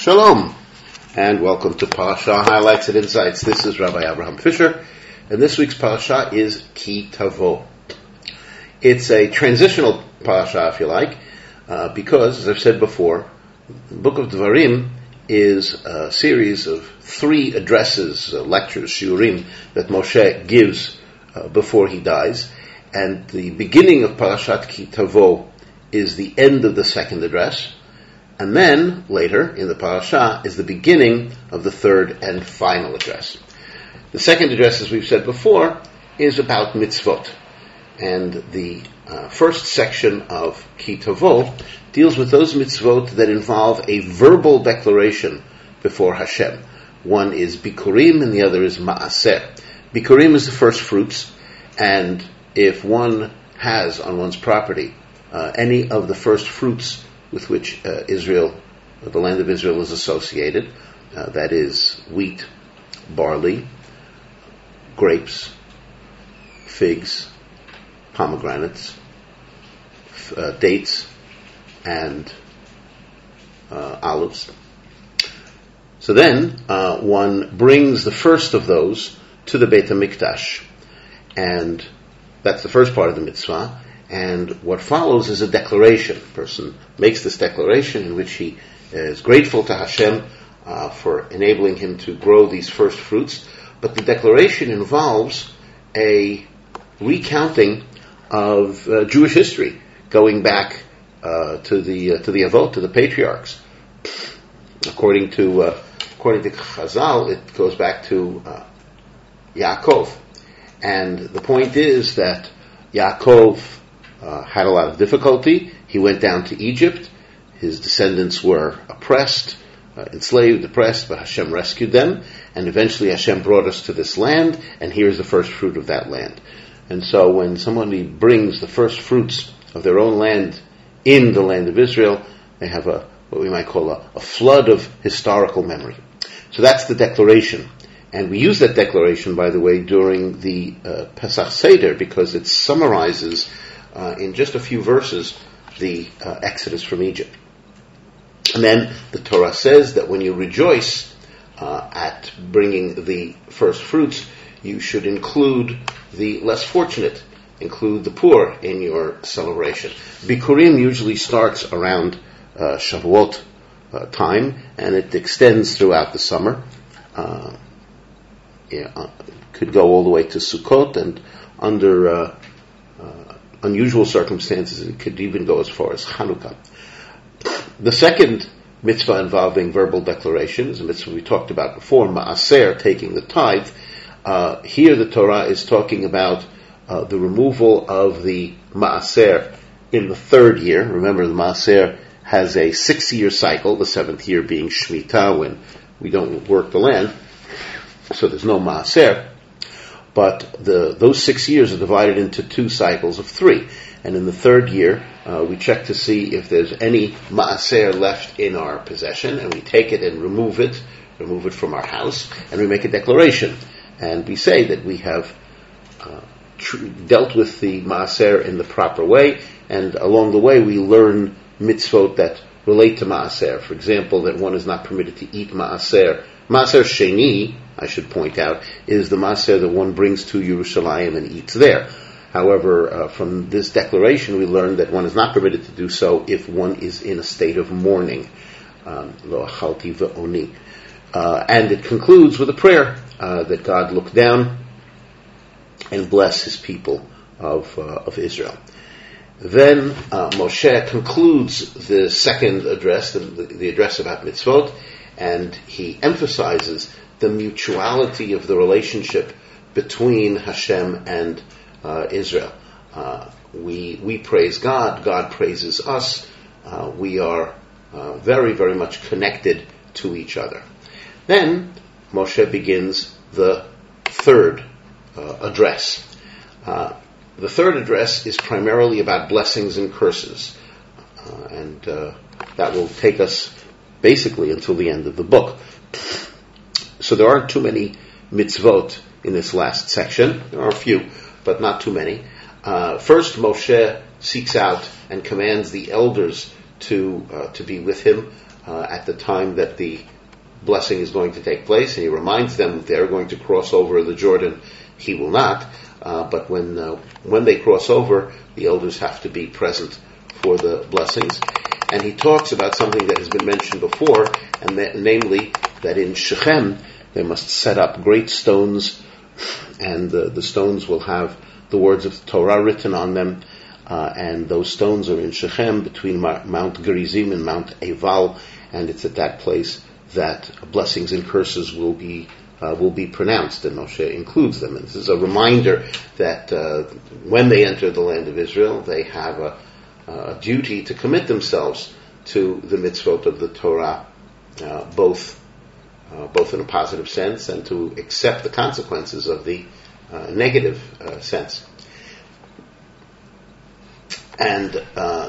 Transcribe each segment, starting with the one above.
Shalom, and welcome to Parasha Highlights and Insights. This is Rabbi Abraham Fischer, and this week's Parasha is Ki Tavo. It's a transitional Parasha, if you like, uh, because, as I've said before, the Book of Devarim is a series of three addresses, uh, lectures, shiurim, that Moshe gives uh, before he dies, and the beginning of Parashat Ki Tavo is the end of the second address, and then, later in the parasha, is the beginning of the third and final address. The second address, as we've said before, is about mitzvot. And the uh, first section of Kitavo deals with those mitzvot that involve a verbal declaration before Hashem. One is Bikurim and the other is Ma'aser. Bikurim is the first fruits, and if one has on one's property uh, any of the first fruits with which uh, Israel, the land of Israel, is associated. Uh, that is wheat, barley, grapes, figs, pomegranates, uh, dates, and uh, olives. So then uh, one brings the first of those to the Beit HaMikdash, and that's the first part of the mitzvah. And what follows is a declaration. A person makes this declaration in which he is grateful to Hashem uh, for enabling him to grow these first fruits. But the declaration involves a recounting of uh, Jewish history, going back uh, to the uh, to the Avot, to the patriarchs. According to uh, according to Chazal, it goes back to uh, Yaakov, and the point is that Yaakov uh, had a lot of difficulty. He went down to Egypt. His descendants were oppressed, uh, enslaved, oppressed, but Hashem rescued them. And eventually Hashem brought us to this land, and here's the first fruit of that land. And so when somebody brings the first fruits of their own land in the land of Israel, they have a, what we might call a, a flood of historical memory. So that's the declaration. And we use that declaration, by the way, during the uh, Pesach Seder because it summarizes uh, in just a few verses the uh, exodus from Egypt. And then the Torah says that when you rejoice uh, at bringing the first fruits, you should include the less fortunate, include the poor in your celebration. Bikurim usually starts around uh, Shavuot uh, time, and it extends throughout the summer. Uh, yeah, could go all the way to Sukkot, and under unusual circumstances, it could even go as far as Hanukkah. The second mitzvah involving verbal declaration is a mitzvah we talked about before, Ma'aser, taking the tithe. Uh, here the Torah is talking about uh, the removal of the Ma'aser in the third year. Remember, the Ma'aser has a six-year cycle, the seventh year being Shemitah, when we don't work the land, so there's no Ma'aser but the, those six years are divided into two cycles of three. And in the third year, uh, we check to see if there's any maaser left in our possession, and we take it and remove it, remove it from our house, and we make a declaration. And we say that we have uh, tr- dealt with the maaser in the proper way, and along the way we learn mitzvot that relate to maaser. For example, that one is not permitted to eat maaser. Maaser sheni, I should point out, is the maaser that one brings to Yerushalayim and eats there. However, uh, from this declaration, we learn that one is not permitted to do so if one is in a state of mourning. Um. Uh, and it concludes with a prayer uh, that God look down and bless His people of uh, of Israel. Then uh, Moshe concludes the second address, the, the address about mitzvot, and he emphasizes the mutuality of the relationship between Hashem and uh, Israel. Uh, we we praise God, God praises us. Uh, we are uh, very very much connected to each other. Then Moshe begins the third uh, address. Uh, the third address is primarily about blessings and curses, and that will take us basically until the end of the book. So there aren't too many mitzvot in this last section. There are a few, but not too many. Uh, first, Moshe seeks out and commands the elders to uh, to be with him uh, at the time that the blessing is going to take place, and he reminds them they're going to cross over the Jordan. He will not, uh, but when uh, when they cross over, the elders have to be present for the blessings. And he talks about something that has been mentioned before, and that, namely that in Shechem they must set up great stones, and the, the stones will have the words of the Torah written on them. Uh, and those stones are in Shechem between Mount Gerizim and Mount Eval, and it's at that place that blessings and curses will be uh, will be pronounced, and Moshe includes them. And this is a reminder that uh, when they enter the land of Israel, they have a, a, duty to commit themselves to the mitzvot of the Torah, uh, both uh, both in a positive sense and to accept the consequences of the uh, negative uh, sense. And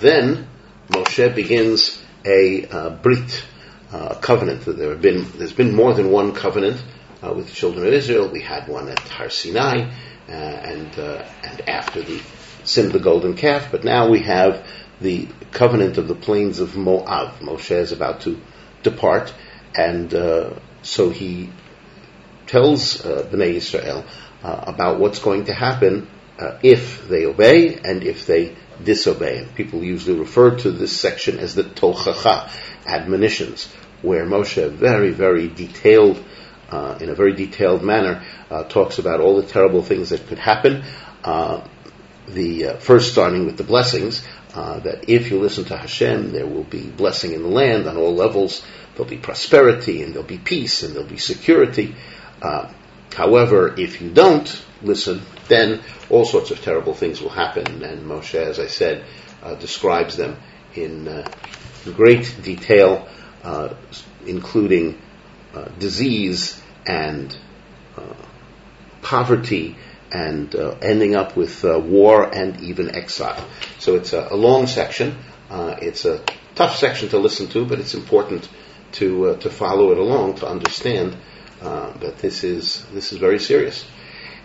then Moshe begins a brit, a covenant. There have been there's been more than one covenant uh, with the children of Israel. We had one at Har Sinai, uh, and uh, and after the sin of the golden calf. But now we have the covenant of the plains of Moab. Moshe is about to depart, and uh, so he tells uh, Bnei Israel uh, about what's going to happen if they obey and if they disobey. And people usually refer to this section as the Tochacha, admonitions, where Moshe very, very detailed uh, in a very detailed manner, uh, talks about all the terrible things that could happen. Uh, the uh, first starting with the blessings, uh, that if you listen to Hashem, there will be blessing in the land on all levels. There'll be prosperity and there'll be peace and there'll be security. However, if you don't listen, then all sorts of terrible things will happen. And Moshe, as I said, describes them in great detail, including uh, disease and uh, poverty and uh, ending up with uh, war and even exile. So it's a, a long section. Uh, it's a tough section to listen to, but it's important to to follow it along to understand that this is this is very serious.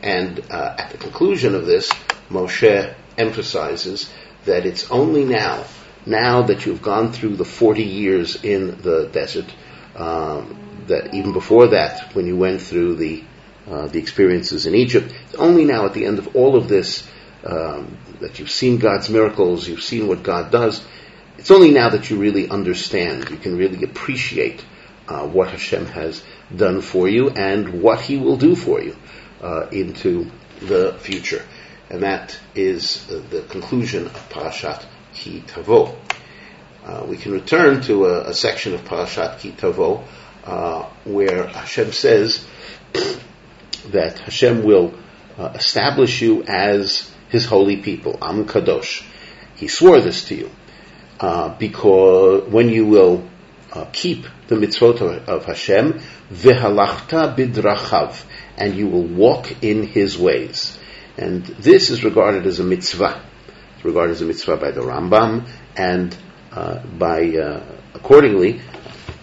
And at the conclusion of this, Moshe emphasizes that it's only now, now that you've gone through the 40 years in the desert, um, that even before that, when you went through the uh, the experiences in Egypt, only now at the end of all of this um, that you've seen God's miracles, you've seen what God does. It's only now that you really understand, you can really appreciate uh, what Hashem has done for you and what He will do for you uh, into the future. And that is the conclusion of Parashat Ki Tavo. Uh, we can return to a, a section of Parashat Ki Tavo uh, where Hashem says that Hashem will uh, establish you as His holy people, Am Kadosh. He swore this to you uh, because when you will uh, keep the mitzvot of, Hashem, v'halachta bidrachav, and you will walk in His ways. And this is regarded as a mitzvah. It's regarded as a mitzvah by the Rambam and uh, by uh, accordingly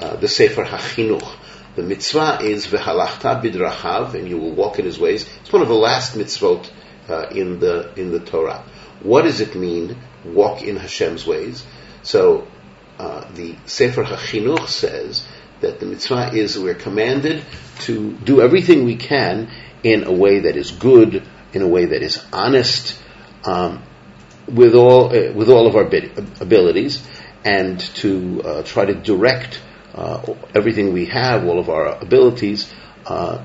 uh, the Sefer HaChinuch. The mitzvah is v'halachta bidrachav, and you will walk in his ways. It's one of the last mitzvot uh, in the in the Torah. What does it mean? Walk in Hashem's ways. So uh, the Sefer HaChinuch says that the mitzvah is we're commanded to do everything we can in a way that is good, in a way that is honest, um, with all uh, with all of our abilities, and to uh, try to direct uh, everything we have, all of our abilities, uh,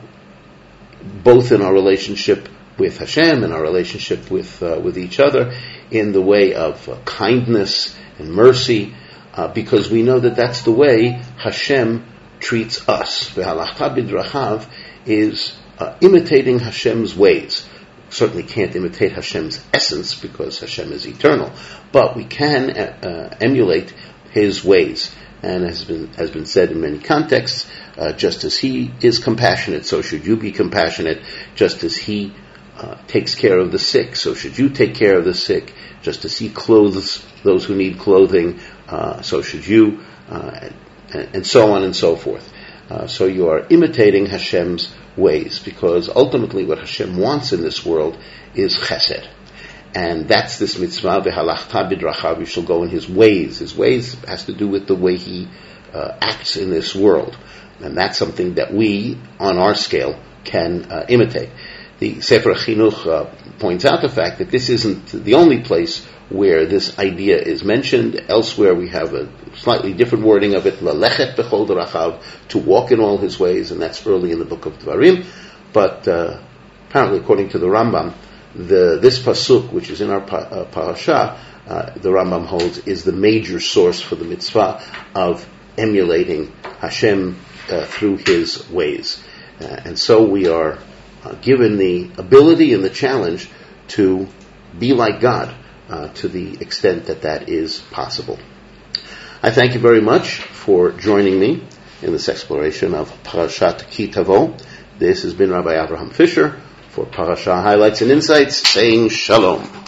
both in our relationship with Hashem and our relationship with uh, with each other, in the way of uh, kindness and mercy, uh, because we know that that's the way Hashem treats us. Is uh, imitating Hashem's ways. Certainly can't imitate Hashem's essence because Hashem is eternal, but we can emulate His ways and has been has been said in many contexts. Uh, just as he is compassionate, so should you be compassionate. Just as he uh, takes care of the sick, so should you take care of the sick. Just as he clothes those who need clothing, uh, so should you, uh, and, and, so on and so forth. Uh, so you are imitating Hashem's ways, because ultimately what Hashem wants in this world is chesed. And that's this mitzvah, v'halachta bidrachav, you shall go in his ways. His ways has to do with the way he uh, acts in this world. And that's something that we, on our scale, can uh, imitate. The Sefer Chinuch uh, points out the fact that this isn't the only place where this idea is mentioned. Elsewhere, we have a slightly different wording of it, lalechet bechol derachav, to walk in all his ways, and that's early in the book of Dvarim. But uh, apparently, according to the Rambam, the, this pasuk, which is in our uh, parasha, uh, the Rambam holds, is the major source for the mitzvah of emulating Hashem uh, through His ways. And so we are given the ability and the challenge to be like God to the extent that that is possible. I thank you very much for joining me in this exploration of Parashat Ki Tavo. This has been Rabbi Abraham Fischer for Parasha Highlights and Insights saying Shalom.